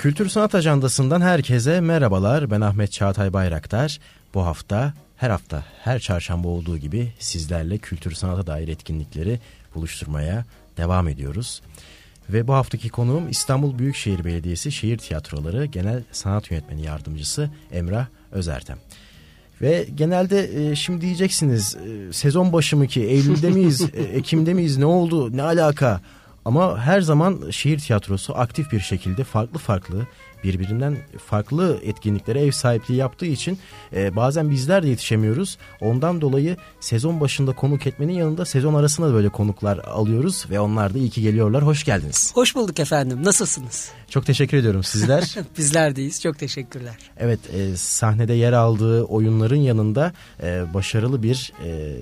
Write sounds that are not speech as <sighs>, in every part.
Kültür Sanat Ajandası'ndan herkese merhabalar. Ben Ahmet Çağatay Bayraktar. Bu hafta her hafta her çarşamba olduğu gibi sizlerle kültür sanata dair etkinlikleri buluşturmaya devam ediyoruz. Ve bu haftaki konuğum İstanbul Büyükşehir Belediyesi Şehir Tiyatroları Genel Sanat Yönetmeni Yardımcısı Emrah Özertem. Ve genelde e, şimdi diyeceksiniz e, sezon başı mı ki Eylül'de miyiz, <laughs> e, Ekim'de miyiz ne oldu, ne alaka? Ama her zaman şehir tiyatrosu aktif bir şekilde farklı farklı birbirinden farklı etkinliklere ev sahipliği yaptığı için e, bazen bizler de yetişemiyoruz. Ondan dolayı sezon başında konuk etmenin yanında sezon arasında böyle konuklar alıyoruz ve onlar da iyi ki geliyorlar. Hoş geldiniz. Hoş bulduk efendim. Nasılsınız? Çok teşekkür ediyorum sizler. <laughs> Bizler deyiz. Çok teşekkürler. Evet e, sahnede yer aldığı oyunların yanında e, başarılı bir... E,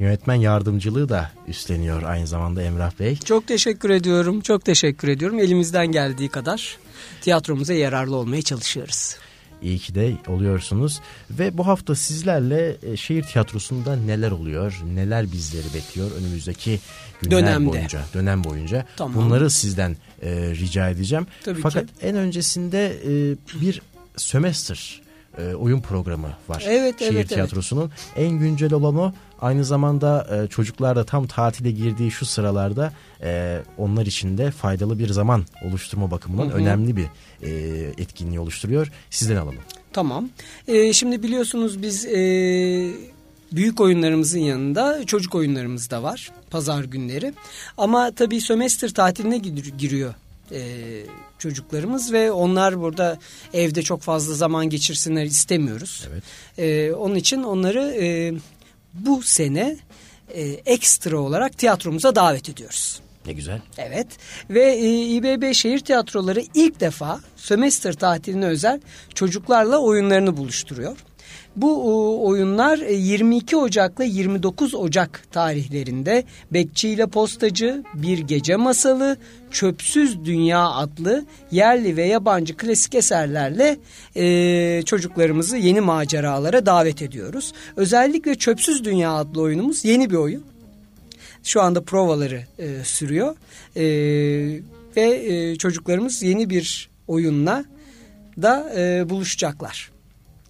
yönetmen yardımcılığı da üstleniyor aynı zamanda Emrah Bey. Çok teşekkür ediyorum. Çok teşekkür ediyorum. Elimizden geldiği kadar tiyatromuza yararlı olmaya çalışıyoruz. İyi ki de oluyorsunuz ve bu hafta sizlerle e, şehir tiyatrosunda neler oluyor, neler bizleri bekliyor önümüzdeki günler Dönemde. boyunca, dönem boyunca tamam. bunları sizden e, rica edeceğim. Tabii Fakat ki. en öncesinde e, bir sömestr e, oyun programı var. Evet, Şehir evet, tiyatrosunun evet. en güncel olan o. Aynı zamanda e, çocuklar da tam tatile girdiği şu sıralarda e, onlar için de faydalı bir zaman oluşturma bakımından hı hı. önemli bir e, etkinliği oluşturuyor. Sizden alalım. Tamam. E, şimdi biliyorsunuz biz e, büyük oyunlarımızın yanında çocuk oyunlarımız da var pazar günleri. Ama tabii sömestr tatiline giriyor e, çocuklarımız ve onlar burada evde çok fazla zaman geçirsinler istemiyoruz. Evet. E, onun için onları e, bu sene e, ekstra olarak tiyatromuza davet ediyoruz. Ne güzel. Evet ve e, İBB Şehir Tiyatroları ilk defa sömestr tatiline özel çocuklarla oyunlarını buluşturuyor. Bu oyunlar 22 e, Ocak'la 29 Ocak tarihlerinde Bekçi ile Postacı, Bir Gece Masalı, Çöpsüz Dünya adlı yerli ve yabancı klasik eserlerle e, çocuklarımızı yeni maceralara davet ediyoruz. Özellikle Çöpsüz Dünya adlı oyunumuz yeni bir oyun. Şu anda provaları e, sürüyor e, ve e, çocuklarımız yeni bir oyunla da e, buluşacaklar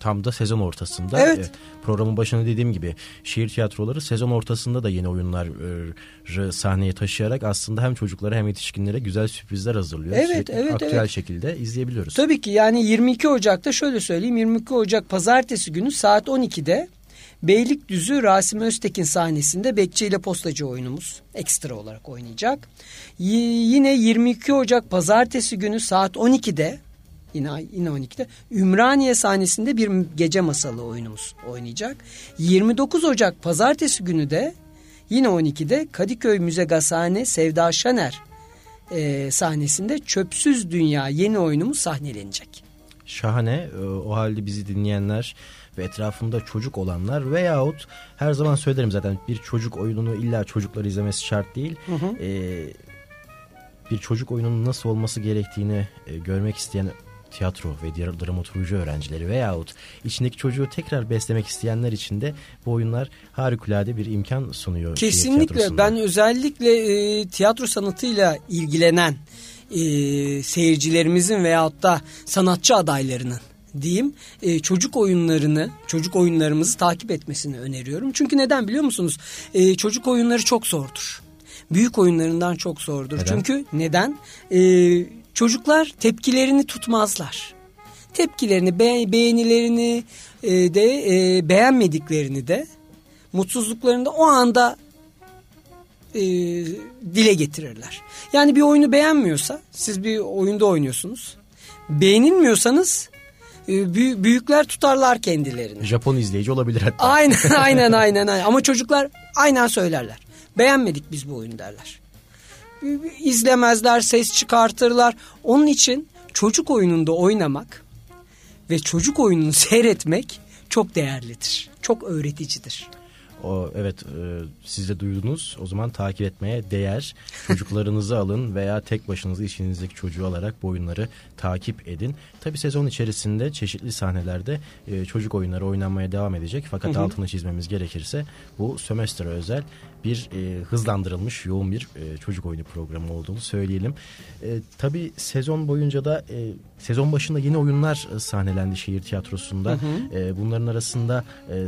tam da sezon ortasında. Evet. E, programın başında dediğim gibi şehir tiyatroları sezon ortasında da yeni oyunları sahneye taşıyarak aslında hem çocuklara hem yetişkinlere güzel sürprizler hazırlıyor. Evet, Sürekli evet, aktüel evet. şekilde izleyebiliyoruz. Tabii ki yani 22 Ocak'ta şöyle söyleyeyim 22 Ocak pazartesi günü saat 12'de Beylikdüzü Rasim Öztekin sahnesinde Bekçi ile Postacı oyunumuz ekstra olarak oynayacak. Y yine 22 Ocak pazartesi günü saat 12'de Yine, yine 12'de. Ümraniye sahnesinde bir gece masalı oyunumuz oynayacak. 29 Ocak pazartesi günü de yine 12'de Kadıköy Müze Gazhane Sevda Şener e, sahnesinde Çöpsüz Dünya yeni oyunumuz sahnelenecek. Şahane. E, o halde bizi dinleyenler ve etrafında çocuk olanlar veyahut her zaman söylerim zaten bir çocuk oyununu illa çocuklar izlemesi şart değil. Hı hı. Ee, bir çocuk oyununun nasıl olması gerektiğini e, görmek isteyen tiyatro ve diğer dramaturji öğrencileri veyahut içindeki çocuğu tekrar beslemek isteyenler için de bu oyunlar harikulade bir imkan sunuyor. Kesinlikle ben özellikle e, tiyatro sanatıyla ilgilenen e, seyircilerimizin veyahut da sanatçı adaylarının diyeyim e, çocuk oyunlarını çocuk oyunlarımızı takip etmesini öneriyorum. Çünkü neden biliyor musunuz? E, çocuk oyunları çok zordur. Büyük oyunlarından çok zordur. Neden? Çünkü neden? E, Çocuklar tepkilerini tutmazlar. Tepkilerini, be beğenilerini e, de e, beğenmediklerini de mutsuzluklarını da o anda e, dile getirirler. Yani bir oyunu beğenmiyorsa siz bir oyunda oynuyorsunuz. Beğenilmiyorsanız e, büyükler tutarlar kendilerini. Japon izleyici olabilir hatta. Aynen <laughs> aynen aynen aynen ama çocuklar aynen söylerler. Beğenmedik biz bu oyunu derler izlemezler, ses çıkartırlar. Onun için çocuk oyununda oynamak ve çocuk oyununu seyretmek çok değerlidir. Çok öğreticidir. O evet e, siz de duydunuz. O zaman takip etmeye değer. <laughs> Çocuklarınızı alın veya tek başınıza işinizdeki çocuğu alarak bu oyunları takip edin. Tabi sezon içerisinde çeşitli sahnelerde e, çocuk oyunları oynanmaya devam edecek. Fakat hı hı. altını çizmemiz gerekirse bu sömestre özel bir e, hızlandırılmış yoğun bir e, çocuk oyunu programı olduğunu söyleyelim. E, tabii sezon boyunca da e, sezon başında yeni oyunlar e, sahnelendi şehir tiyatrosunda. Hı hı. E, bunların arasında e,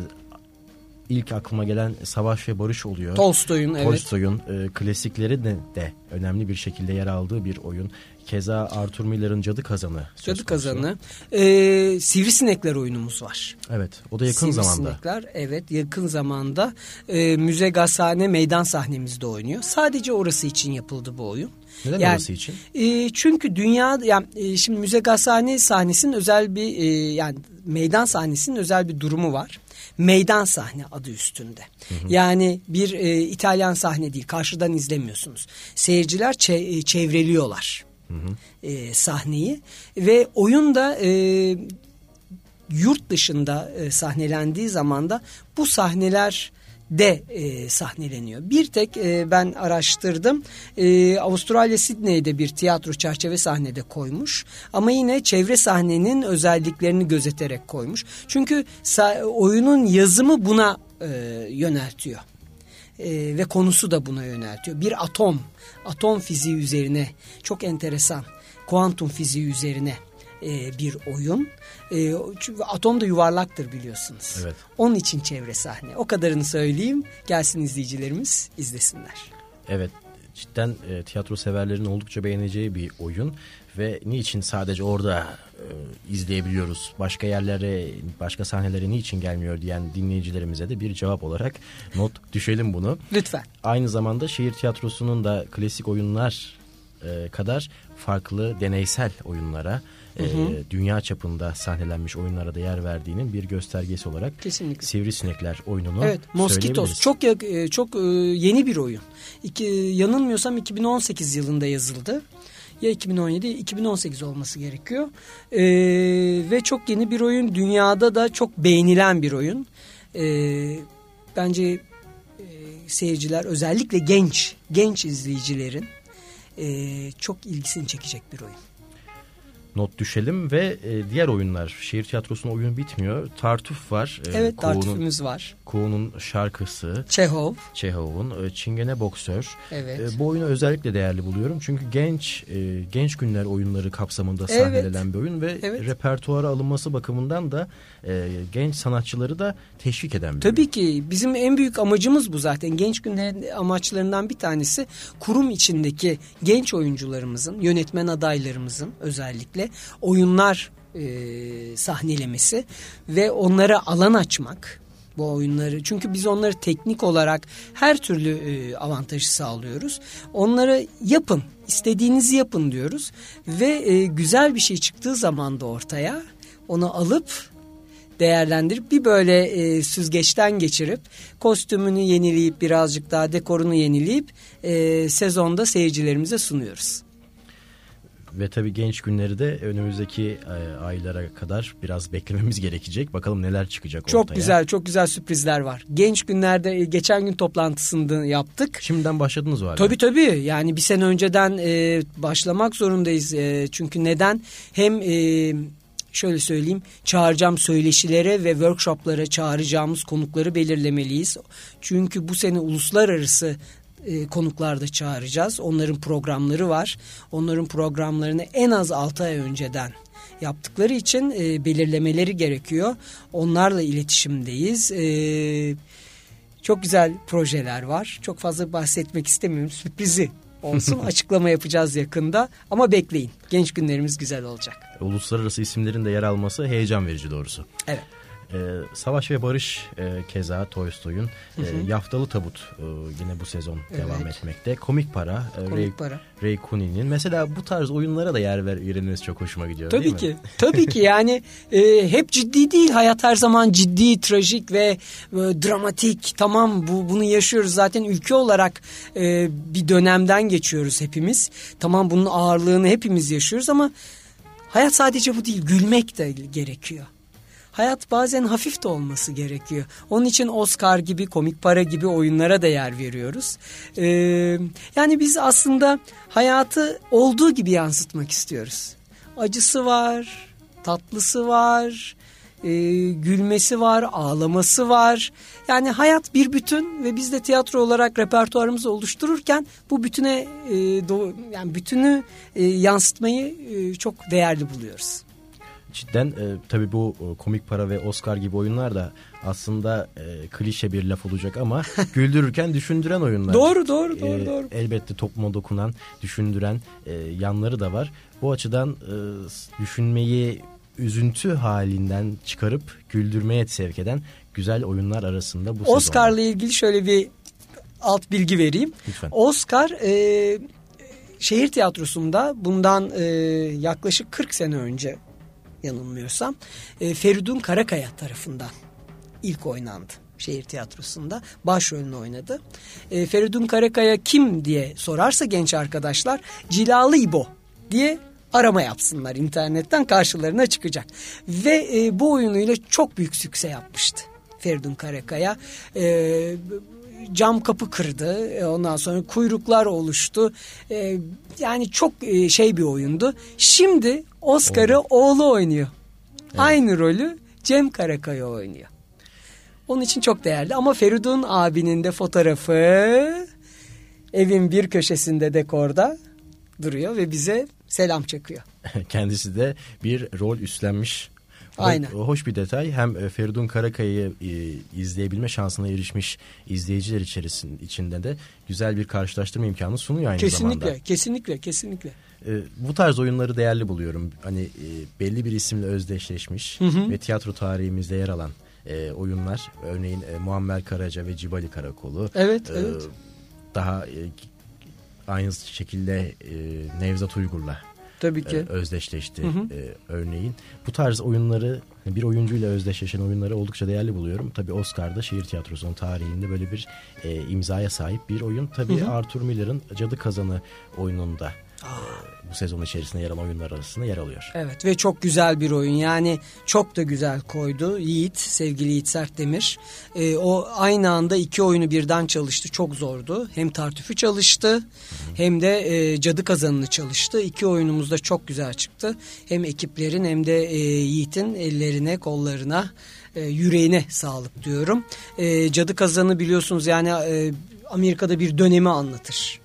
ilk aklıma gelen Savaş ve Barış oluyor. Tolstoy'un evet. Tolstoy'un e, klasikleri de, de önemli bir şekilde yer aldığı bir oyun. Keza Arthur Miller'ın Cadı Kazanı. Cadı Kazanı. Ee, Sivrisinekler oyunumuz var. Evet o da yakın zamanda. Sivrisinekler evet yakın zamanda e, müze gazhane meydan sahnemizde oynuyor. Sadece orası için yapıldı bu oyun. Neden yani, orası için? E, çünkü dünya yani e, şimdi müze gazhane sahnesinin özel bir e, yani meydan sahnesinin özel bir durumu var meydan sahne adı üstünde. Hı hı. Yani bir e, İtalyan sahne değil karşıdan izlemiyorsunuz. Seyirciler çe e, çevreliyorlar hı hı. E, sahneyi ve oyun da e, yurt dışında e, sahnelendiği zaman da bu sahneler de e, sahneleniyor. Bir tek e, ben araştırdım. E, Avustralya Sydney'de bir tiyatro çerçeve sahnede koymuş. Ama yine çevre sahnenin özelliklerini gözeterek koymuş. Çünkü oyunun yazımı buna e, yöneltiyor. E, ve konusu da buna yöneltiyor. Bir atom, atom fiziği üzerine çok enteresan, kuantum fiziği üzerine e, bir oyun. E, çünkü atom da yuvarlaktır biliyorsunuz. Evet. Onun için çevre sahne. O kadarını söyleyeyim. Gelsin izleyicilerimiz izlesinler. Evet cidden e, tiyatro severlerin oldukça beğeneceği bir oyun ve niçin sadece orada e, izleyebiliyoruz başka yerlere başka sahnelere niçin gelmiyor diyen dinleyicilerimize de bir cevap olarak not düşelim bunu. Lütfen. Aynı zamanda şehir tiyatrosunun da klasik oyunlar e, kadar farklı deneysel oyunlara hı hı. E, dünya çapında sahnelenmiş oyunlara da yer verdiğinin bir göstergesi olarak Kesinlikle. Sivrisinekler oyununu Evet, Moskitos çok e, çok e, yeni bir oyun. İki, yanılmıyorsam 2018 yılında yazıldı. Ya 2017 2018 olması gerekiyor. Ee, ve çok yeni bir oyun. Dünyada da çok beğenilen bir oyun. Ee, bence e, seyirciler özellikle genç genç izleyicilerin e, çok ilgisini çekecek bir oyun not düşelim ve e, diğer oyunlar. Şehir tiyatrosunun oyunu bitmiyor. Tartuf var. E, evet Kuğu'nun, Tartuf'umuz var. Kuğu'nun şarkısı. Çehov. Çehov'un e, Çingene Boksör. Evet. E, bu oyunu özellikle değerli buluyorum. Çünkü genç e, genç günler oyunları kapsamında sahnelenen evet. bir oyun ve evet. repertuara alınması bakımından da e, genç sanatçıları da teşvik eden bir Tabii oyun. ki bizim en büyük amacımız bu zaten. Genç günlerin amaçlarından bir tanesi kurum içindeki genç oyuncularımızın, yönetmen adaylarımızın özellikle şekilde oyunlar e, sahnelemesi ve onlara alan açmak bu oyunları. Çünkü biz onları teknik olarak her türlü e, avantajı sağlıyoruz. Onları yapın, istediğinizi yapın diyoruz ve e, güzel bir şey çıktığı zaman da ortaya onu alıp değerlendirip bir böyle e, süzgeçten geçirip kostümünü yenileyip birazcık daha dekorunu yenileyip e, sezonda seyircilerimize sunuyoruz. Ve tabii genç günleri de önümüzdeki e, aylara kadar biraz beklememiz gerekecek. Bakalım neler çıkacak çok ortaya. Çok güzel, çok güzel sürprizler var. Genç günlerde e, geçen gün toplantısında yaptık. Şimdiden başladınız var. Tabii tabii. Yani bir sene önceden e, başlamak zorundayız. E, çünkü neden? Hem e, şöyle söyleyeyim çağıracağım söyleşilere ve workshoplara çağıracağımız konukları belirlemeliyiz. Çünkü bu sene uluslararası e, konuklarda çağıracağız. Onların programları var. Onların programlarını en az 6 ay önceden yaptıkları için e, belirlemeleri gerekiyor. Onlarla iletişimdeyiz. E, çok güzel projeler var. Çok fazla bahsetmek istemiyorum. Sürprizi olsun. <laughs> Açıklama yapacağız yakında. Ama bekleyin. Genç günlerimiz güzel olacak. Uluslararası isimlerin de yer alması heyecan verici doğrusu. Evet. E, Savaş ve Barış e, keza Tolstoy'un e, Yaftalı Tabut e, yine bu sezon evet. devam etmekte. Komik Para, e, Komik Ray, para. Ray Cooney'nin. Mesela bu tarz oyunlara da yer ver, çok hoşuma gidiyor Tabii değil ki. mi? Tabii ki yani e, hep ciddi değil. Hayat her zaman ciddi, trajik ve e, dramatik. Tamam bu bunu yaşıyoruz. Zaten ülke olarak e, bir dönemden geçiyoruz hepimiz. Tamam bunun ağırlığını hepimiz yaşıyoruz ama hayat sadece bu değil. Gülmek de gerekiyor. Hayat bazen hafif de olması gerekiyor. Onun için Oscar gibi, komik para gibi oyunlara da yer veriyoruz. Ee, yani biz aslında hayatı olduğu gibi yansıtmak istiyoruz. Acısı var, tatlısı var, e, gülmesi var, ağlaması var. Yani hayat bir bütün ve biz de tiyatro olarak repertuarımızı oluştururken bu bütüne e, do, yani bütünü e, yansıtmayı e, çok değerli buluyoruz. Cidden e, tabii bu e, komik para ve Oscar gibi oyunlar da aslında e, klişe bir laf olacak ama <laughs> güldürürken düşündüren oyunlar. Doğru doğru doğru. E, doğru. Elbette topluma dokunan, düşündüren e, yanları da var. Bu açıdan e, düşünmeyi üzüntü halinden çıkarıp güldürmeye sevk eden güzel oyunlar arasında bu Oscar'la ilgili şöyle bir alt bilgi vereyim. Lütfen. Oscar e, şehir tiyatrosunda bundan e, yaklaşık 40 sene önce yanılmıyorsam e, Feridun Karakaya tarafından ilk oynandı şehir tiyatrosunda başrolünü oynadı. E, Feridun Karakaya kim diye sorarsa genç arkadaşlar Cilalı İbo diye arama yapsınlar internetten karşılarına çıkacak. Ve e, bu oyunuyla çok büyük sükse yapmıştı Feridun Karakaya. E, cam kapı kırdı. E, ondan sonra kuyruklar oluştu. E, yani çok e, şey bir oyundu. Şimdi Oscar'ı oğlu oynuyor. Evet. Aynı rolü Cem Karakaya oynuyor. Onun için çok değerli ama Feridun abinin de fotoğrafı evin bir köşesinde dekorda duruyor ve bize selam çakıyor. <laughs> Kendisi de bir rol üstlenmiş. Aynen. Hoş bir detay. Hem e, Feridun Karakaya'yı e, izleyebilme şansına erişmiş izleyiciler içerisinde içinde de güzel bir karşılaştırma imkanı sunuyor aynı kesinlikle, zamanda. Kesinlikle, kesinlikle, kesinlikle. Bu tarz oyunları değerli buluyorum. Hani belli bir isimle özdeşleşmiş hı hı. ve tiyatro tarihimizde yer alan oyunlar. Örneğin Muammer Karaca ve Cibali Karakolu. Evet, evet. Daha aynı şekilde Nevzat Uygur'la Tabii ki. özdeşleşti hı hı. örneğin. Bu tarz oyunları bir oyuncuyla özdeşleşen oyunları oldukça değerli buluyorum. Tabii Oscar'da şehir tiyatrosunun tarihinde böyle bir e, imzaya sahip bir oyun. Tabii hı hı. Arthur Miller'ın Cadı Kazanı oyununda bu sezon içerisinde yer alan oyunlar arasında yer alıyor. Evet ve çok güzel bir oyun yani çok da güzel koydu Yiğit sevgili Yiğit Sertdemir. Ee, o aynı anda iki oyunu birden çalıştı çok zordu. Hem tartüfü çalıştı hem de e, cadı kazanını çalıştı. İki oyunumuz da çok güzel çıktı. Hem ekiplerin hem de e, Yiğit'in ellerine kollarına e, yüreğine sağlık diyorum. E, cadı kazanı biliyorsunuz yani e, Amerika'da bir dönemi anlatır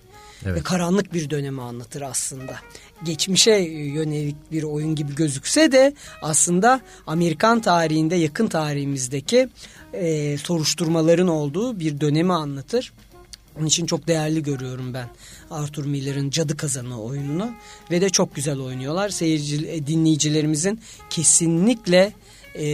evet. ve karanlık bir dönemi anlatır aslında. Geçmişe yönelik bir oyun gibi gözükse de aslında Amerikan tarihinde yakın tarihimizdeki e, soruşturmaların olduğu bir dönemi anlatır. Onun için çok değerli görüyorum ben Arthur Miller'ın Cadı Kazanı oyununu ve de çok güzel oynuyorlar. Seyirci e, dinleyicilerimizin kesinlikle e,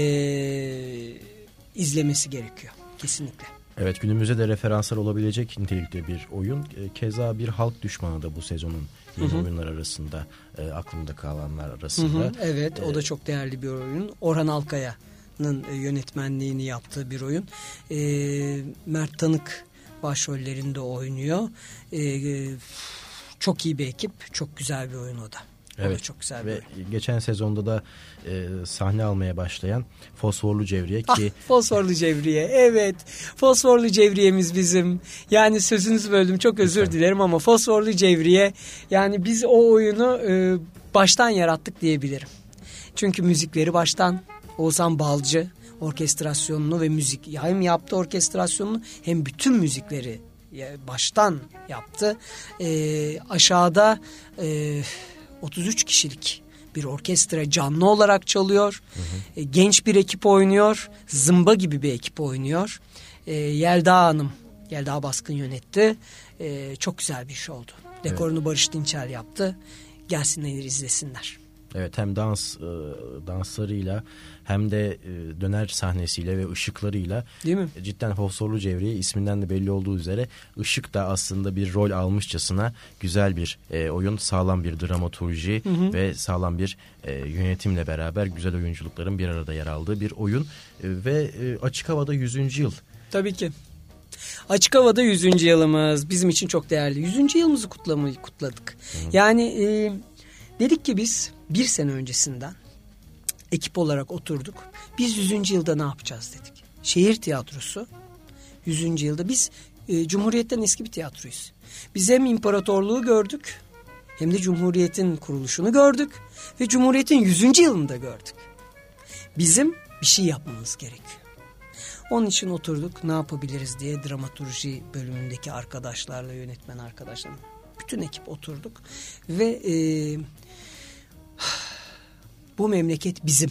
izlemesi gerekiyor. Kesinlikle. Evet günümüzde de referanslar olabilecek nitelikte bir oyun. E, keza bir halk düşmanı da bu sezonun yeni hı hı. oyunlar arasında e, aklımda kalanlar arasında. Hı hı, evet ee, o da e, çok değerli bir oyun. Orhan Alkaya'nın e, yönetmenliğini yaptığı bir oyun. E, Mert Tanık başrollerinde oynuyor. E, çok iyi bir ekip. Çok güzel bir oyun o da. Evet. çok güzel Ve oyun. geçen sezonda da e, sahne almaya başlayan Fosforlu Cevriye ki... Ah, Fosforlu Cevriye evet. Fosforlu Cevriye'miz bizim. Yani sözünüzü böldüm çok özür Lütfen. dilerim ama Fosforlu Cevriye yani biz o oyunu e, baştan yarattık diyebilirim. Çünkü müzikleri baştan Oğuzhan Balcı orkestrasyonunu ve müzik hem yaptı orkestrasyonunu hem bütün müzikleri baştan yaptı. E, aşağıda e, 33 kişilik bir orkestra canlı olarak çalıyor. Hı hı. E, genç bir ekip oynuyor. Zımba gibi bir ekip oynuyor. E, Yelda Hanım, Yelda Baskın yönetti. E, çok güzel bir iş oldu. Dekorunu evet. Barış Dinçel yaptı. Gelsinler izlesinler. Evet hem dans e, danslarıyla hem de e, döner sahnesiyle ve ışıklarıyla Değil mi? cidden Fosforlu Cevriye isminden de belli olduğu üzere ışık da aslında bir rol almışçasına güzel bir e, oyun, sağlam bir dramaturji hı hı. ve sağlam bir yönetimle beraber güzel oyunculukların bir arada yer aldığı bir oyun ve açık havada 100. yıl. Tabii ki. Açık havada 100. yılımız bizim için çok değerli. 100. yılımızı kutlamayı kutladık. Hı. Yani e, dedik ki biz bir sene öncesinden ekip olarak oturduk. Biz 100. yılda ne yapacağız dedik. Şehir tiyatrosu 100. yılda biz e, Cumhuriyet'ten eski bir tiyatroyuz. Biz hem imparatorluğu gördük hem de Cumhuriyet'in kuruluşunu gördük ve Cumhuriyet'in 100. yılını da gördük. Bizim bir şey yapmamız gerekiyor. Onun için oturduk ne yapabiliriz diye dramaturji bölümündeki arkadaşlarla yönetmen arkadaşlarla bütün ekip oturduk ve e, <sighs> bu memleket bizim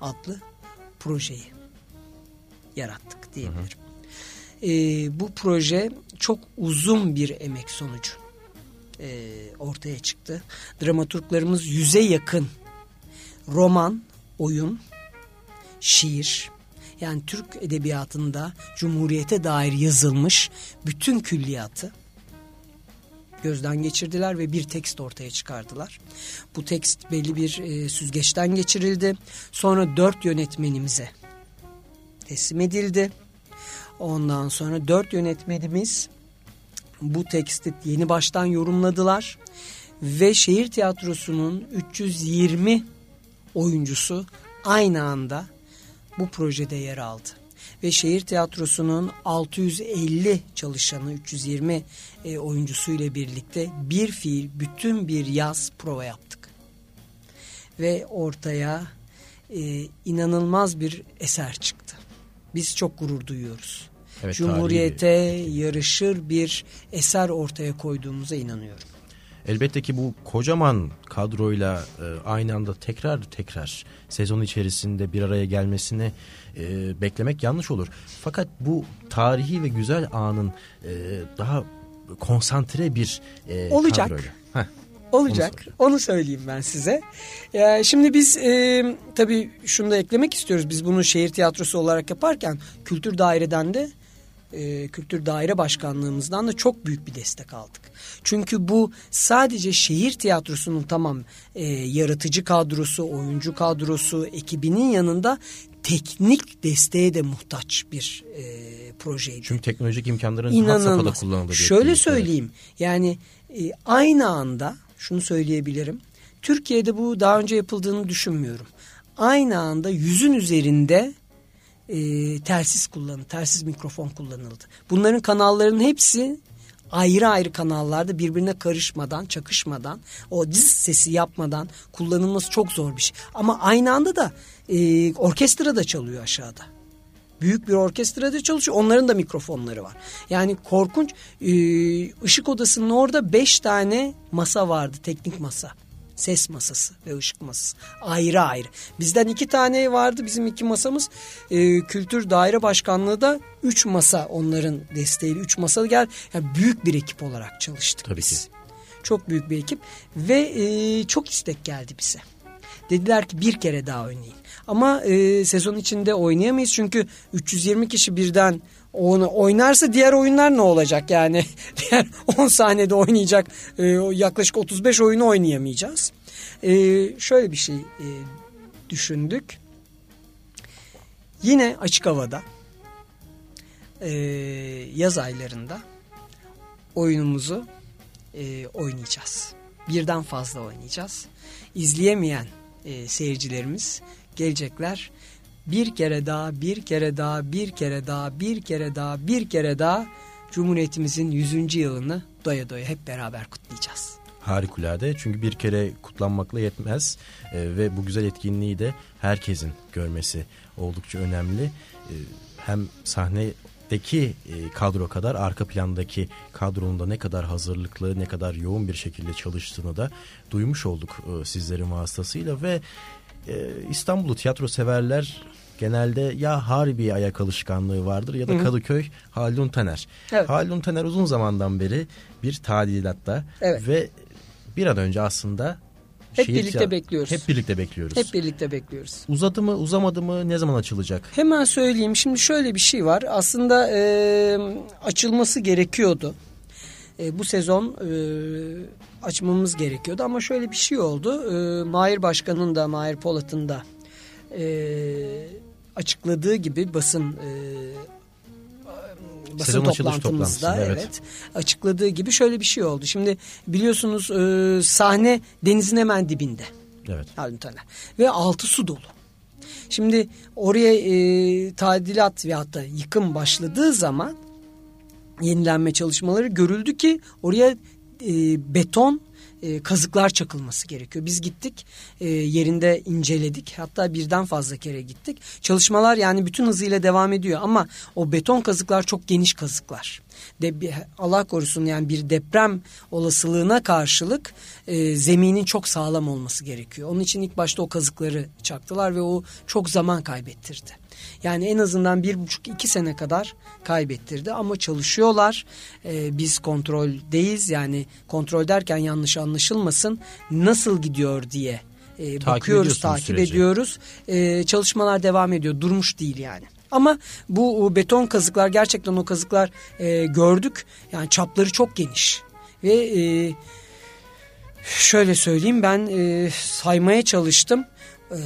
adlı projeyi yarattık diyebilirim. Hı hı. E, bu proje çok uzun bir emek sonucu e, ortaya çıktı. Dramaturglarımız yüze yakın roman, oyun, şiir, yani Türk edebiyatında Cumhuriyete dair yazılmış bütün külliyatı gözden geçirdiler ve bir tekst ortaya çıkardılar. Bu tekst belli bir e, süzgeçten geçirildi. Sonra dört yönetmenimize teslim edildi. Ondan sonra dört yönetmenimiz bu teksti yeni baştan yorumladılar ve şehir tiyatrosunun 320 oyuncusu aynı anda bu projede yer aldı. Ve şehir tiyatrosunun 650 çalışanı 320 e, oyuncusuyla birlikte bir fiil bütün bir yaz prova yaptık. Ve ortaya e, inanılmaz bir eser çıktı. Biz çok gurur duyuyoruz. Evet, Cumhuriyete bir... yarışır bir eser ortaya koyduğumuza inanıyorum. Elbette ki bu kocaman kadroyla e, aynı anda tekrar tekrar sezon içerisinde bir araya gelmesini e, beklemek yanlış olur. Fakat bu tarihi ve güzel anın e, daha konsantre bir e, olacak. kadroyla. Heh. Olacak. Onu, onu söyleyeyim ben size. Ya şimdi biz e, tabii şunu da eklemek istiyoruz. Biz bunu şehir tiyatrosu olarak yaparken kültür daireden de e, Kültür Daire Başkanlığımızdan da çok büyük bir destek aldık. Çünkü bu sadece şehir tiyatrosunun tamam e, yaratıcı kadrosu, oyuncu kadrosu, ekibinin yanında teknik desteğe de muhtaç bir e, projeydi. Çünkü teknolojik imkanların İnanılmaz. had safhada kullanıldı. Şöyle söyleyeyim evet. yani e, aynı anda şunu söyleyebilirim. Türkiye'de bu daha önce yapıldığını düşünmüyorum. Aynı anda yüzün üzerinde e, telsiz kullanıldı, telsiz mikrofon kullanıldı. Bunların kanallarının hepsi ayrı ayrı kanallarda birbirine karışmadan, çakışmadan, o diz sesi yapmadan kullanılması çok zor bir şey. Ama aynı anda da e, orkestra da çalıyor aşağıda. Büyük bir orkestra da çalışıyor. Onların da mikrofonları var. Yani korkunç. E, ışık odasının orada beş tane masa vardı. Teknik masa ses masası ve ışık masası ayrı ayrı. Bizden iki tane vardı bizim iki masamız. E, Kültür Daire Başkanlığı da üç masa onların desteğiyle üç masa gel. Yani büyük bir ekip olarak çalıştık Tabii biz. Ki. Çok büyük bir ekip ve e, çok istek geldi bize. Dediler ki bir kere daha oynayın. Ama e, sezon içinde oynayamayız çünkü 320 kişi birden onu oynarsa diğer oyunlar ne olacak yani <laughs> diğer 10 saniyede oynayacak e, yaklaşık 35 oyunu oynayamayacağız. E, şöyle bir şey e, düşündük. Yine açık havada e, yaz aylarında oyunumuzu e, oynayacağız. Birden fazla oynayacağız. İzleyemeyen e, seyircilerimiz gelecekler bir kere daha, bir kere daha, bir kere daha, bir kere daha, bir kere daha Cumhuriyetimizin 100. yılını doya doya hep beraber kutlayacağız. Harikulade çünkü bir kere kutlanmakla yetmez ee, ve bu güzel etkinliği de herkesin görmesi oldukça önemli. Ee, hem sahnedeki e, kadro kadar arka plandaki kadronun da ne kadar hazırlıklı ne kadar yoğun bir şekilde çalıştığını da duymuş olduk e, sizlerin vasıtasıyla ve e, İstanbul'u tiyatro severler genelde ya Harbi ayak alışkanlığı vardır ya da Kadıköy Haldun Taner. Evet. Haldun Taner uzun zamandan beri bir tadilatta evet. ve bir an önce aslında hep birlikte bekliyoruz. Hep birlikte bekliyoruz. Hep birlikte bekliyoruz. Uzadı mı uzamadı mı ne zaman açılacak? Hemen söyleyeyim. Şimdi şöyle bir şey var. Aslında e, açılması gerekiyordu. E, bu sezon e, açmamız gerekiyordu ama şöyle bir şey oldu. E, Mahir Başkan'ın da Mahir Polat'ın da e, açıkladığı gibi basın e, basın Sezon toplantımızda evet. evet açıkladığı gibi şöyle bir şey oldu. Şimdi biliyorsunuz e, sahne denizin hemen dibinde. Evet. Haldun Taner. Ve altı su dolu. Şimdi oraya e, tadilat ve hatta yıkım başladığı zaman yenilenme çalışmaları görüldü ki oraya e, beton e, kazıklar çakılması gerekiyor. Biz gittik e, yerinde inceledik hatta birden fazla kere gittik. Çalışmalar yani bütün hızıyla devam ediyor ama o beton kazıklar çok geniş kazıklar. De, Allah korusun yani bir deprem olasılığına karşılık e, zeminin çok sağlam olması gerekiyor. Onun için ilk başta o kazıkları çaktılar ve o çok zaman kaybettirdi. Yani en azından bir buçuk iki sene kadar kaybettirdi ama çalışıyorlar. Ee, biz kontroldeyiz yani kontrol derken yanlış anlaşılmasın nasıl gidiyor diye e, takip bakıyoruz takip süreci. ediyoruz. Ee, çalışmalar devam ediyor durmuş değil yani. Ama bu beton kazıklar gerçekten o kazıklar e, gördük. Yani çapları çok geniş. Ve e, şöyle söyleyeyim ben e, saymaya çalıştım. E,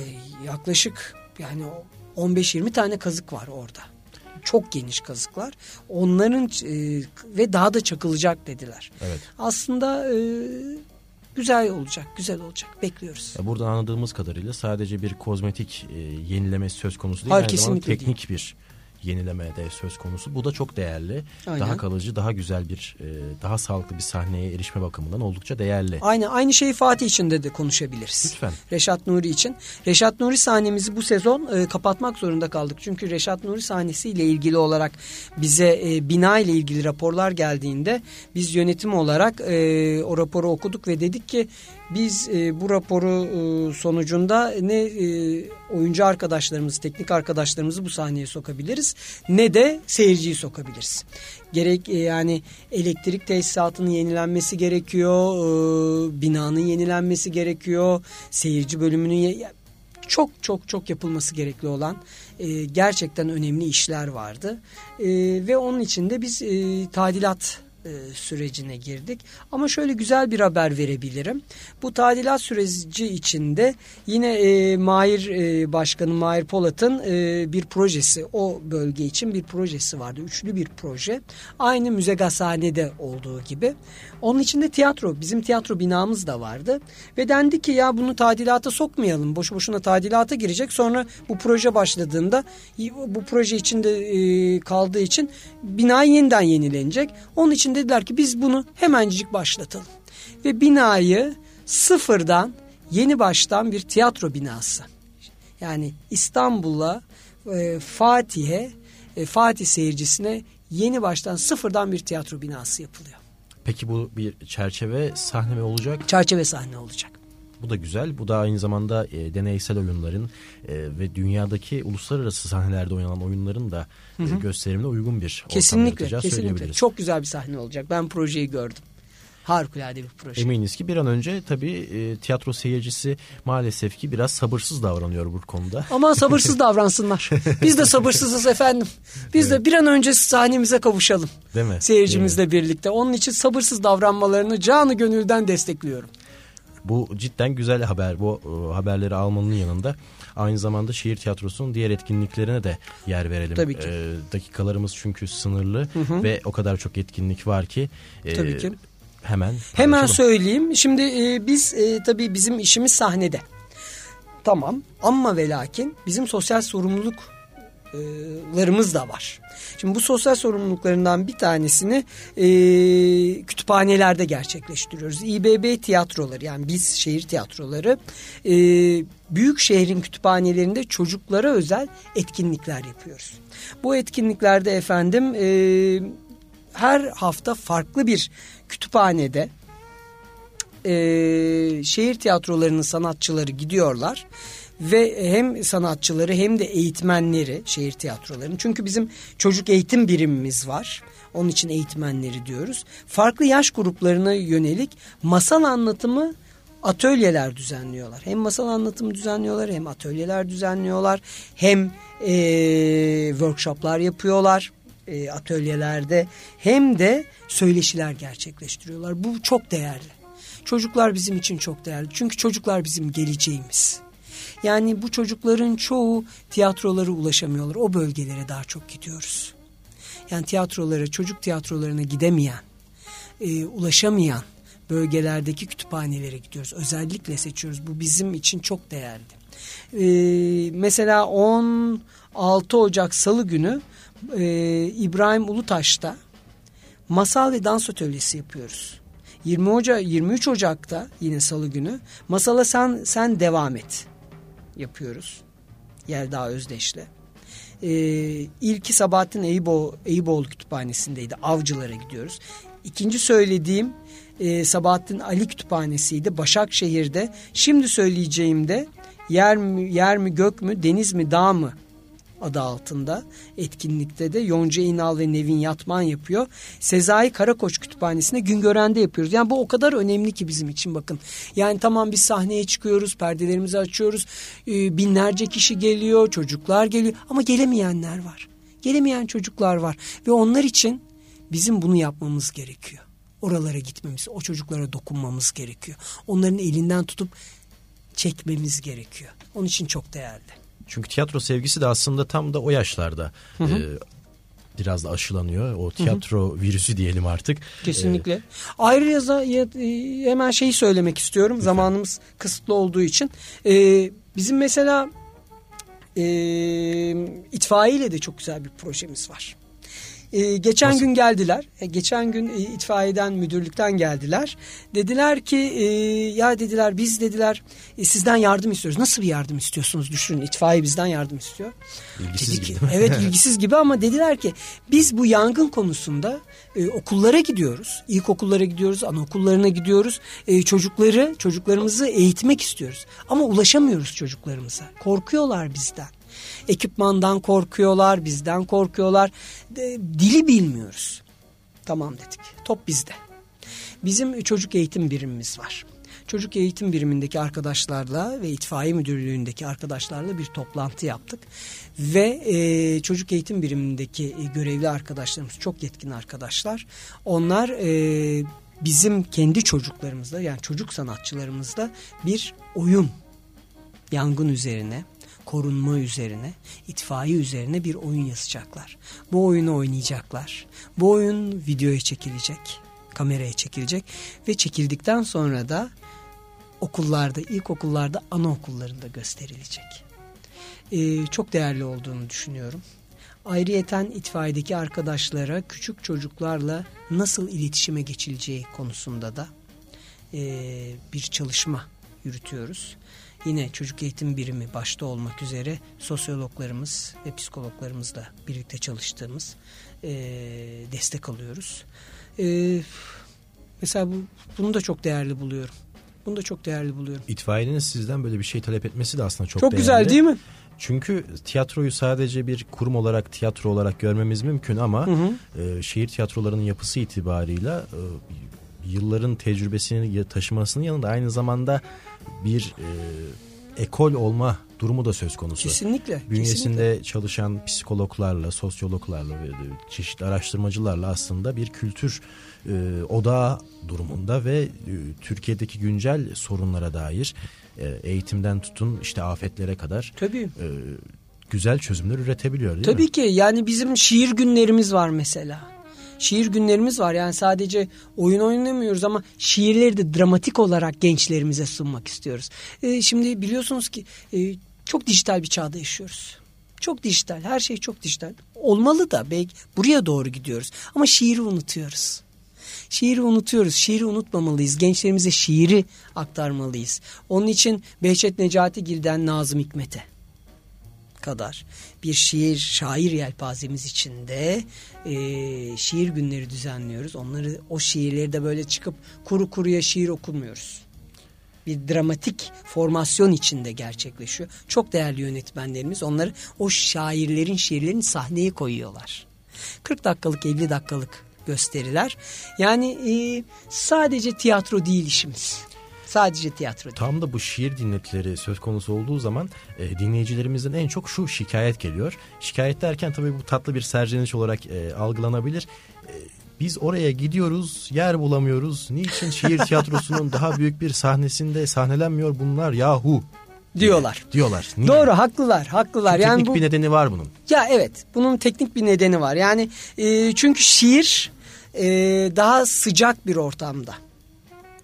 yaklaşık yani 15-20 tane kazık var orada. Çok geniş kazıklar. Onların e, ve daha da çakılacak dediler. Evet. Aslında e, güzel olacak, güzel olacak. Bekliyoruz. Ya buradan anladığımız kadarıyla sadece bir kozmetik e, yenileme söz konusu değil. Hayır, zamanda kesinlikle teknik bir yenileme de söz konusu. Bu da çok değerli. Aynen. Daha kalıcı, daha güzel bir, e, daha sağlıklı bir sahneye erişme bakımından oldukça değerli. Aynı aynı şeyi Fatih için de de konuşabiliriz. Lütfen. Reşat Nuri için. Reşat Nuri sahnemizi bu sezon e, kapatmak zorunda kaldık. Çünkü Reşat Nuri sahnesiyle ilgili olarak bize e, bina ile ilgili raporlar geldiğinde biz yönetim olarak e, o raporu okuduk ve dedik ki biz e, bu raporu e, sonucunda ne e, oyuncu arkadaşlarımızı, teknik arkadaşlarımızı bu sahneye sokabiliriz ne de seyirciyi sokabiliriz. Gerek e, yani elektrik tesisatının yenilenmesi gerekiyor, e, binanın yenilenmesi gerekiyor, seyirci bölümünün ye- çok çok çok yapılması gerekli olan e, gerçekten önemli işler vardı E, ve onun için de biz e, tadilat e, sürecine girdik. Ama şöyle güzel bir haber verebilirim. Bu tadilat süreci içinde yine e, Mahir e, Başkanı Mahir Polat'ın e, bir projesi o bölge için bir projesi vardı. Üçlü bir proje. Aynı Müze Gazhane'de olduğu gibi. Onun içinde tiyatro, bizim tiyatro binamız da vardı. Ve dendi ki ya bunu tadilata sokmayalım. Boşu boşuna tadilata girecek. Sonra bu proje başladığında bu proje içinde e, kaldığı için bina yeniden yenilenecek. Onun için dediler ki biz bunu hemencik başlatalım. Ve binayı sıfırdan yeni baştan bir tiyatro binası. Yani İstanbul'a, e, Fatih'e, e, Fatih seyircisine yeni baştan sıfırdan bir tiyatro binası yapılıyor. Peki bu bir çerçeve sahne mi olacak? Çerçeve sahne olacak. Bu da güzel. Bu da aynı zamanda e, deneysel oyunların e, ve dünyadaki uluslararası sahnelerde oynanan oyunların da e, gösterimine uygun bir ortam Kesinlikle, yaratacağı kesinlikle. Çok güzel bir sahne olacak. Ben projeyi gördüm. Harikulade bir proje. Eminiz ki bir an önce tabii e, tiyatro seyircisi maalesef ki biraz sabırsız davranıyor bu konuda. Aman sabırsız <laughs> davransınlar. Biz de sabırsızız efendim. Biz de bir an önce sahnemize kavuşalım. Değil mi? Seyircimizle birlikte. Onun için sabırsız davranmalarını canı gönülden destekliyorum. Bu cidden güzel haber. Bu e, haberleri almanın yanında aynı zamanda şehir tiyatrosunun diğer etkinliklerine de yer verelim. Tabii ki. E, dakikalarımız çünkü sınırlı ve o kadar çok etkinlik var ki. e, Tabii ki. Hemen Hemen söyleyeyim. Şimdi e, biz e, tabii bizim işimiz sahnede. Tamam ama ve lakin bizim sosyal sorumluluklarımız da var. Şimdi bu sosyal sorumluluklarından bir tanesini e, kütüphanelerde gerçekleştiriyoruz. İBB tiyatroları yani biz şehir tiyatroları e, büyük şehrin kütüphanelerinde çocuklara özel etkinlikler yapıyoruz. Bu etkinliklerde efendim e, her hafta farklı bir kütüphanede e, şehir tiyatrolarının sanatçıları gidiyorlar ve hem sanatçıları hem de eğitmenleri şehir tiyatrolarının çünkü bizim çocuk eğitim birimimiz var. Onun için eğitmenleri diyoruz. Farklı yaş gruplarına yönelik masal anlatımı atölyeler düzenliyorlar. Hem masal anlatımı düzenliyorlar hem atölyeler düzenliyorlar. Hem e, workshoplar yapıyorlar e, atölyelerde hem de söyleşiler gerçekleştiriyorlar. Bu çok değerli. Çocuklar bizim için çok değerli. Çünkü çocuklar bizim geleceğimiz. Yani bu çocukların çoğu tiyatrolara ulaşamıyorlar. O bölgelere daha çok gidiyoruz. Yani tiyatrolara, çocuk tiyatrolarına gidemeyen, e, ulaşamayan bölgelerdeki kütüphanelere gidiyoruz. Özellikle seçiyoruz. Bu bizim için çok değerli. Ee, mesela 16 Ocak Salı günü e, İbrahim Ulutaş'ta masal ve dans atölyesi yapıyoruz. 20 Ocak 23 Ocak'ta yine Salı günü masala sen sen devam et yapıyoruz. Yelda Özdeş'le. Ee, ilki Sabahattin Eyübo, Eyüboğlu Kütüphanesi'ndeydi. Avcılara gidiyoruz. İkinci söylediğim e, Sabahattin Ali Kütüphanesi'ydi. Başakşehir'de. Şimdi söyleyeceğim de yer mi, yer mi gök mü deniz mi dağ mı adı altında etkinlikte de Yonca İnal ve Nevin Yatman yapıyor. Sezai Karakoç Kütüphanesi'nde Güngören'de yapıyoruz. Yani bu o kadar önemli ki bizim için bakın. Yani tamam biz sahneye çıkıyoruz, perdelerimizi açıyoruz. Ee, binlerce kişi geliyor, çocuklar geliyor ama gelemeyenler var. Gelemeyen çocuklar var ve onlar için bizim bunu yapmamız gerekiyor. Oralara gitmemiz, o çocuklara dokunmamız gerekiyor. Onların elinden tutup çekmemiz gerekiyor. Onun için çok değerli. Çünkü tiyatro sevgisi de aslında tam da o yaşlarda hı hı. E, biraz da aşılanıyor. O tiyatro hı hı. virüsü diyelim artık. Kesinlikle. Ee, Ayrıca hemen şeyi söylemek istiyorum. Lütfen. Zamanımız kısıtlı olduğu için. Ee, bizim mesela e, itfaiye ile de çok güzel bir projemiz var. E, geçen Nasıl? gün geldiler. E, geçen gün e, itfaiyeden müdürlükten geldiler. Dediler ki e, ya dediler biz dediler e, sizden yardım istiyoruz. Nasıl bir yardım istiyorsunuz düşünün. İtfaiye bizden yardım istiyor. İlgisiz Dedik, gibi. evet <laughs> ilgisiz gibi ama dediler ki biz bu yangın konusunda e, okullara gidiyoruz. İlkokullara gidiyoruz, anaokullarına gidiyoruz. E, çocukları, çocuklarımızı eğitmek istiyoruz. Ama ulaşamıyoruz çocuklarımıza. Korkuyorlar bizden. Ekipmandan korkuyorlar, bizden korkuyorlar. De, dili bilmiyoruz. Tamam dedik. Top bizde. Bizim çocuk eğitim birimimiz var. Çocuk eğitim birimindeki arkadaşlarla ve itfaiye müdürlüğündeki arkadaşlarla bir toplantı yaptık. Ve e, çocuk eğitim birimindeki e, görevli arkadaşlarımız çok yetkin arkadaşlar. Onlar e, bizim kendi çocuklarımızla yani çocuk sanatçılarımızla bir oyun yangın üzerine korunma üzerine, itfaiye üzerine bir oyun yazacaklar. Bu oyunu oynayacaklar. Bu oyun videoya çekilecek, kameraya çekilecek ve çekildikten sonra da okullarda, ilkokullarda, anaokullarında gösterilecek. Ee, çok değerli olduğunu düşünüyorum. Ayrıyeten itfaiyedeki arkadaşlara küçük çocuklarla nasıl iletişime geçileceği konusunda da e, bir çalışma yürütüyoruz. Yine çocuk eğitim birimi başta olmak üzere sosyologlarımız ve psikologlarımızla birlikte çalıştığımız e, destek alıyoruz. E, mesela bu, bunu da çok değerli buluyorum. Bunu da çok değerli buluyorum. İtfaiyenin sizden böyle bir şey talep etmesi de aslında çok, çok değerli. güzel değil mi? Çünkü tiyatroyu sadece bir kurum olarak tiyatro olarak görmemiz mümkün ama hı hı. E, şehir tiyatrolarının yapısı itibarıyla e, yılların tecrübesini taşımasının yanında aynı zamanda bir e, ekol olma durumu da söz konusu. Kesinlikle. Bünyesinde kesinlikle. çalışan psikologlarla, sosyologlarla ve çeşitli araştırmacılarla aslında bir kültür e, odağı durumunda ve e, Türkiye'deki güncel sorunlara dair e, eğitimden tutun işte afetlere kadar Tabii. E, güzel çözümler üretebiliyor değil Tabii mi? ki yani bizim şiir günlerimiz var mesela şiir günlerimiz var. Yani sadece oyun oynamıyoruz ama şiirleri de dramatik olarak gençlerimize sunmak istiyoruz. E, şimdi biliyorsunuz ki e, çok dijital bir çağda yaşıyoruz. Çok dijital. Her şey çok dijital. Olmalı da belki buraya doğru gidiyoruz. Ama şiiri unutuyoruz. Şiiri unutuyoruz. Şiiri unutmamalıyız. Gençlerimize şiiri aktarmalıyız. Onun için Behçet Necati Gil'den Nazım Hikmet'e kadar bir şiir, şair yelpazemiz içinde e, şiir günleri düzenliyoruz. Onları o şiirleri de böyle çıkıp kuru kuruya şiir okumuyoruz. Bir dramatik formasyon içinde gerçekleşiyor. Çok değerli yönetmenlerimiz onları o şairlerin şiirlerini sahneye koyuyorlar. 40 dakikalık 50 dakikalık gösteriler. Yani e, sadece tiyatro değil işimiz. Sadece tiyatro değil. Tam da bu şiir dinletileri söz konusu olduğu zaman e, dinleyicilerimizden en çok şu şikayet geliyor. Şikayet derken tabii bu tatlı bir serceniş olarak e, algılanabilir. E, biz oraya gidiyoruz, yer bulamıyoruz. Niçin şiir tiyatrosunun <laughs> daha büyük bir sahnesinde sahnelenmiyor bunlar yahu? Diyorlar. Diyorlar. Niye? Doğru, haklılar, haklılar. Çünkü yani teknik bu, bir nedeni var bunun. Ya evet, bunun teknik bir nedeni var. Yani e, çünkü şiir e, daha sıcak bir ortamda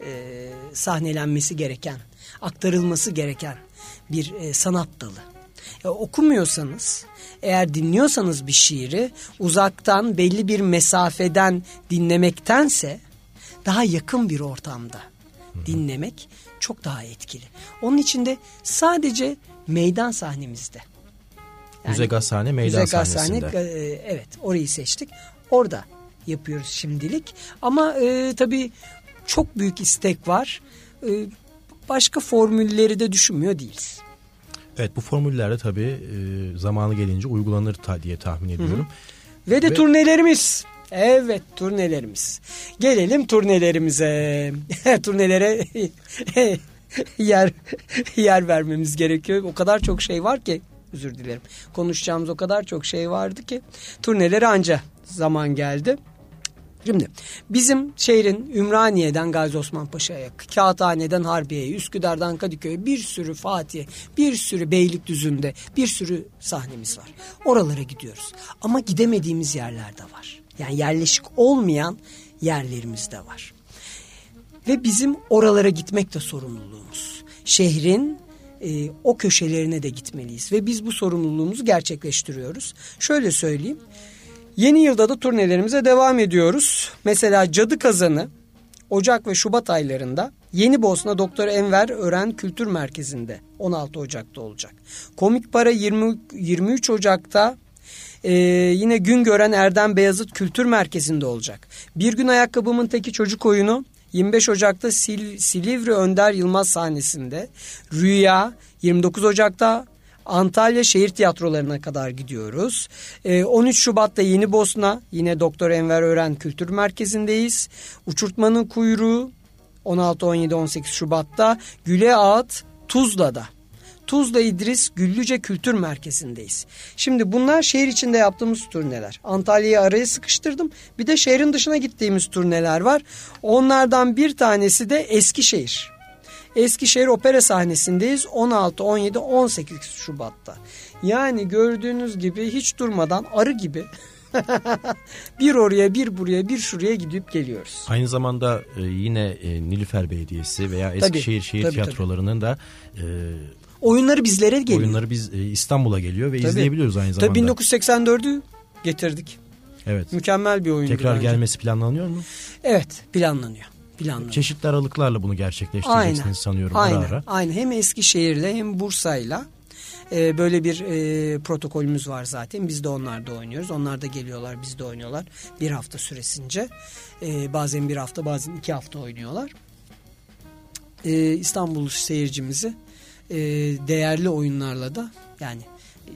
e, sahnelenmesi gereken, aktarılması gereken bir e, sanat dalı. E, okumuyorsanız, eğer dinliyorsanız bir şiiri uzaktan belli bir mesafeden dinlemektense daha yakın bir ortamda dinlemek çok daha etkili. Onun için de sadece meydan sahnemizde. Yani, Müze Gazhane meydan Müze Gazhane, sahnesinde. E, evet orayı seçtik. Orada yapıyoruz şimdilik. Ama e, tabii çok büyük istek var. E, başka formülleri de düşünmüyor değiliz. Evet bu formüllerde tabii e, zamanı gelince uygulanır ta, diye tahmin ediyorum. Hı hı. Ve de Ve... turnelerimiz. Evet turnelerimiz. Gelelim turnelerimize. <laughs> Turnelere <laughs> yer yer vermemiz gerekiyor. O kadar çok şey var ki özür dilerim. Konuşacağımız o kadar çok şey vardı ki turneleri anca zaman geldi. Şimdi bizim şehrin Ümraniye'den Gazi Osman Paşa'ya, Kağıthane'den Harbiye'ye, Üsküdar'dan Kadıköy'e bir sürü Fatih, bir sürü Beylikdüzü'nde bir sürü sahnemiz var. Oralara gidiyoruz. Ama gidemediğimiz yerler de var. Yani yerleşik olmayan yerlerimiz de var. Ve bizim oralara gitmek de sorumluluğumuz. Şehrin e, o köşelerine de gitmeliyiz. Ve biz bu sorumluluğumuzu gerçekleştiriyoruz. Şöyle söyleyeyim. Yeni yılda da turnelerimize devam ediyoruz. Mesela Cadı Kazanı Ocak ve Şubat aylarında Yeni Bosna Doktor Enver Ören Kültür Merkezi'nde 16 Ocak'ta olacak. Komik Para 20, 23 Ocak'ta ee, yine gün gören Erdem Beyazıt Kültür Merkezi'nde olacak. Bir gün ayakkabımın teki çocuk oyunu 25 Ocak'ta Sil, Silivri Önder Yılmaz sahnesinde. Rüya 29 Ocak'ta Antalya şehir tiyatrolarına kadar gidiyoruz. Ee, 13 Şubat'ta Yeni Bosna yine Doktor Enver Ören Kültür Merkezi'ndeyiz. Uçurtmanın Kuyruğu 16, 17, 18 Şubat'ta Güle Ağıt Tuzla'da. Tuzla İdris Güllüce Kültür Merkezi'ndeyiz. Şimdi bunlar şehir içinde yaptığımız turneler. Antalya'yı araya sıkıştırdım. Bir de şehrin dışına gittiğimiz turneler var. Onlardan bir tanesi de Eskişehir. Eskişehir Opera sahnesindeyiz 16, 17, 18 Şubat'ta. Yani gördüğünüz gibi hiç durmadan arı gibi <laughs> bir oraya bir buraya bir şuraya gidip geliyoruz. Aynı zamanda e, yine e, Nilüfer Belediyesi veya Eskişehir tabii, Şehir tabii, Tiyatrolarının tabii. da e, oyunları bizlere geliyor. Oyunları biz e, İstanbul'a geliyor ve tabii. izleyebiliyoruz aynı zamanda. Tabii 1984'ü getirdik. Evet. Mükemmel bir oyundu. Tekrar bence. gelmesi planlanıyor mu? Evet planlanıyor planlanıyor. Çeşitli aralıklarla bunu gerçekleştireceksiniz aynen, sanıyorum aynen, ara ara. Aynen hem Eskişehir'le hem Bursa'yla e, böyle bir e, protokolümüz var zaten. Biz de onlarda oynuyoruz. Onlar da geliyorlar biz de oynuyorlar. Bir hafta süresince. E, bazen bir hafta bazen iki hafta oynuyorlar. E, İstanbul seyircimizi e, değerli oyunlarla da yani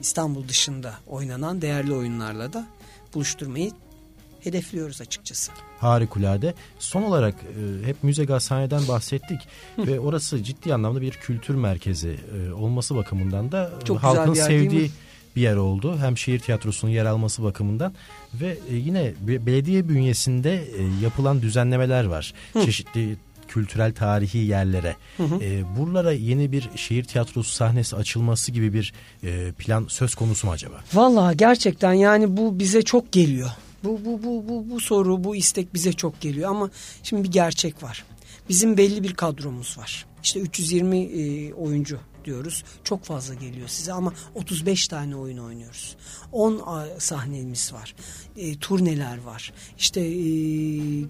İstanbul dışında oynanan değerli oyunlarla da buluşturmayı hedefliyoruz açıkçası. Harikulade. Son olarak e, hep müze gazhaneden bahsettik ve orası ciddi anlamda bir kültür merkezi e, olması bakımından da Çok halkın bir sevdiği bir yer oldu. Hem şehir tiyatrosunun yer alması bakımından ve e, yine belediye bünyesinde e, yapılan düzenlemeler var. Hı. Çeşitli kültürel tarihi yerlere. Hı hı. E, buralara yeni bir şehir tiyatrosu sahnesi açılması gibi bir e, plan söz konusu mu acaba? Vallahi gerçekten yani bu bize çok geliyor. Bu, bu, bu, bu, bu soru, bu istek bize çok geliyor ama şimdi bir gerçek var. Bizim belli bir kadromuz var. İşte 320 e, oyuncu diyoruz. Çok fazla geliyor size ama 35 tane oyun oynuyoruz. 10 sahnemiz var. E, turneler var. İşte e,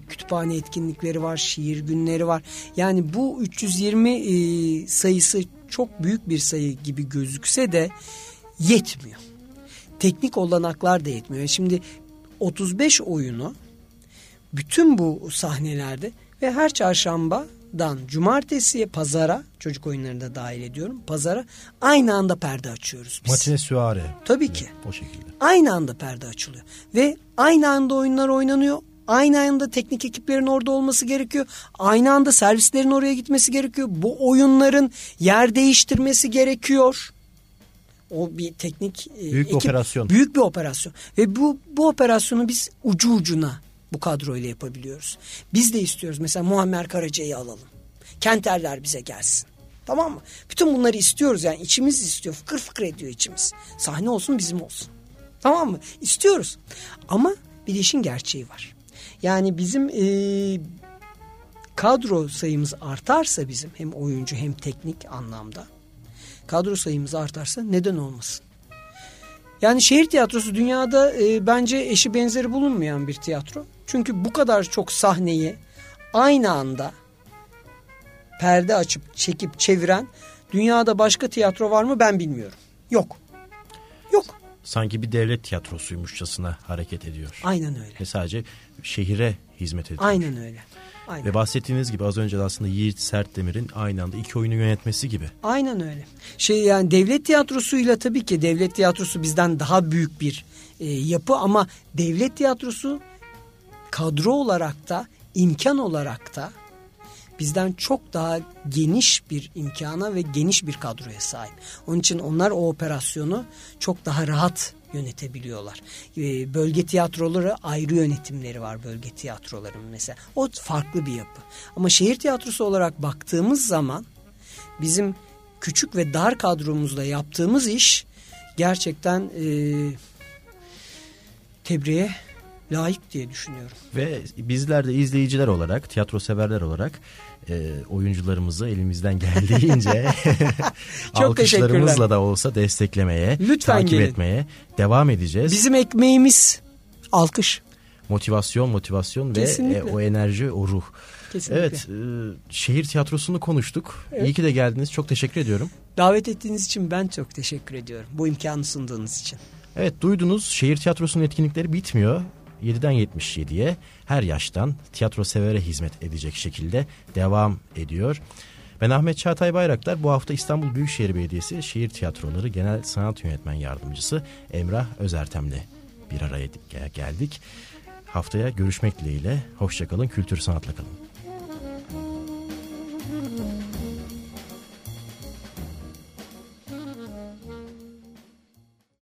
kütüphane etkinlikleri var, şiir günleri var. Yani bu 320 e, sayısı çok büyük bir sayı gibi gözükse de yetmiyor. Teknik olanaklar da yetmiyor. Şimdi 35 oyunu bütün bu sahnelerde ve her çarşambadan cumartesiye pazara çocuk oyunlarını da dahil ediyorum. Pazara aynı anda perde açıyoruz biz. Matine süare. Tabii ki. o şekilde. Aynı anda perde açılıyor. Ve aynı anda oyunlar oynanıyor. Aynı anda teknik ekiplerin orada olması gerekiyor. Aynı anda servislerin oraya gitmesi gerekiyor. Bu oyunların yer değiştirmesi gerekiyor. O bir teknik e, büyük ekip, bir operasyon. Büyük bir operasyon. Ve bu bu operasyonu biz ucu ucuna bu kadroyla yapabiliyoruz. Biz de istiyoruz. Mesela Muammer Karaca'yı alalım. Kenterler bize gelsin. Tamam mı? Bütün bunları istiyoruz yani içimiz istiyor. Fıkır fıkır ediyor içimiz. Sahne olsun bizim olsun. Tamam mı? İstiyoruz. Ama bir işin gerçeği var. Yani bizim e, kadro sayımız artarsa bizim hem oyuncu hem teknik anlamda kadro sayımız artarsa neden olmasın? Yani şehir tiyatrosu dünyada e, bence eşi benzeri bulunmayan bir tiyatro. Çünkü bu kadar çok sahneyi aynı anda perde açıp çekip çeviren dünyada başka tiyatro var mı ben bilmiyorum. Yok. Yok. Sanki bir devlet tiyatrosuymuşçasına hareket ediyor. Aynen öyle. Ve sadece şehire hizmet ediyor. Aynen öyle. Aynen. Ve bahsettiğiniz gibi az önce de aslında Yiğit Sertdemir'in aynı anda iki oyunu yönetmesi gibi. Aynen öyle. Şey yani devlet tiyatrosuyla tabii ki devlet tiyatrosu bizden daha büyük bir e, yapı ama devlet tiyatrosu kadro olarak da imkan olarak da bizden çok daha geniş bir imkana ve geniş bir kadroya sahip. Onun için onlar o operasyonu çok daha rahat yönetebiliyorlar. Ee, bölge tiyatroları ayrı yönetimleri var bölge tiyatroların mesela. O farklı bir yapı. Ama şehir tiyatrosu olarak baktığımız zaman bizim küçük ve dar kadromuzla yaptığımız iş gerçekten e, tebriğe layık diye düşünüyorum. Ve bizler de izleyiciler olarak, tiyatro severler olarak e, oyuncularımızı elimizden geldiğince <laughs> <laughs> alkışlarımızla da olsa desteklemeye, Lütfen takip gelin. etmeye devam edeceğiz. Bizim ekmeğimiz alkış. Motivasyon, motivasyon ve Kesinlikle. e, o enerji, o ruh. Kesinlikle. Evet, e, şehir tiyatrosunu konuştuk. Evet. İyi ki de geldiniz. Çok teşekkür ediyorum. Davet ettiğiniz için ben çok teşekkür ediyorum. Bu imkanı sunduğunuz için. Evet, duydunuz. Şehir tiyatrosunun etkinlikleri bitmiyor. 7'den 77'ye her yaştan tiyatro severe hizmet edecek şekilde devam ediyor. Ben Ahmet Çağatay Bayraktar bu hafta İstanbul Büyükşehir Belediyesi Şehir Tiyatroları Genel Sanat Yönetmen Yardımcısı Emrah Özertem'le bir araya geldik. Haftaya görüşmek dileğiyle. Hoşçakalın, kültür sanatla kalın.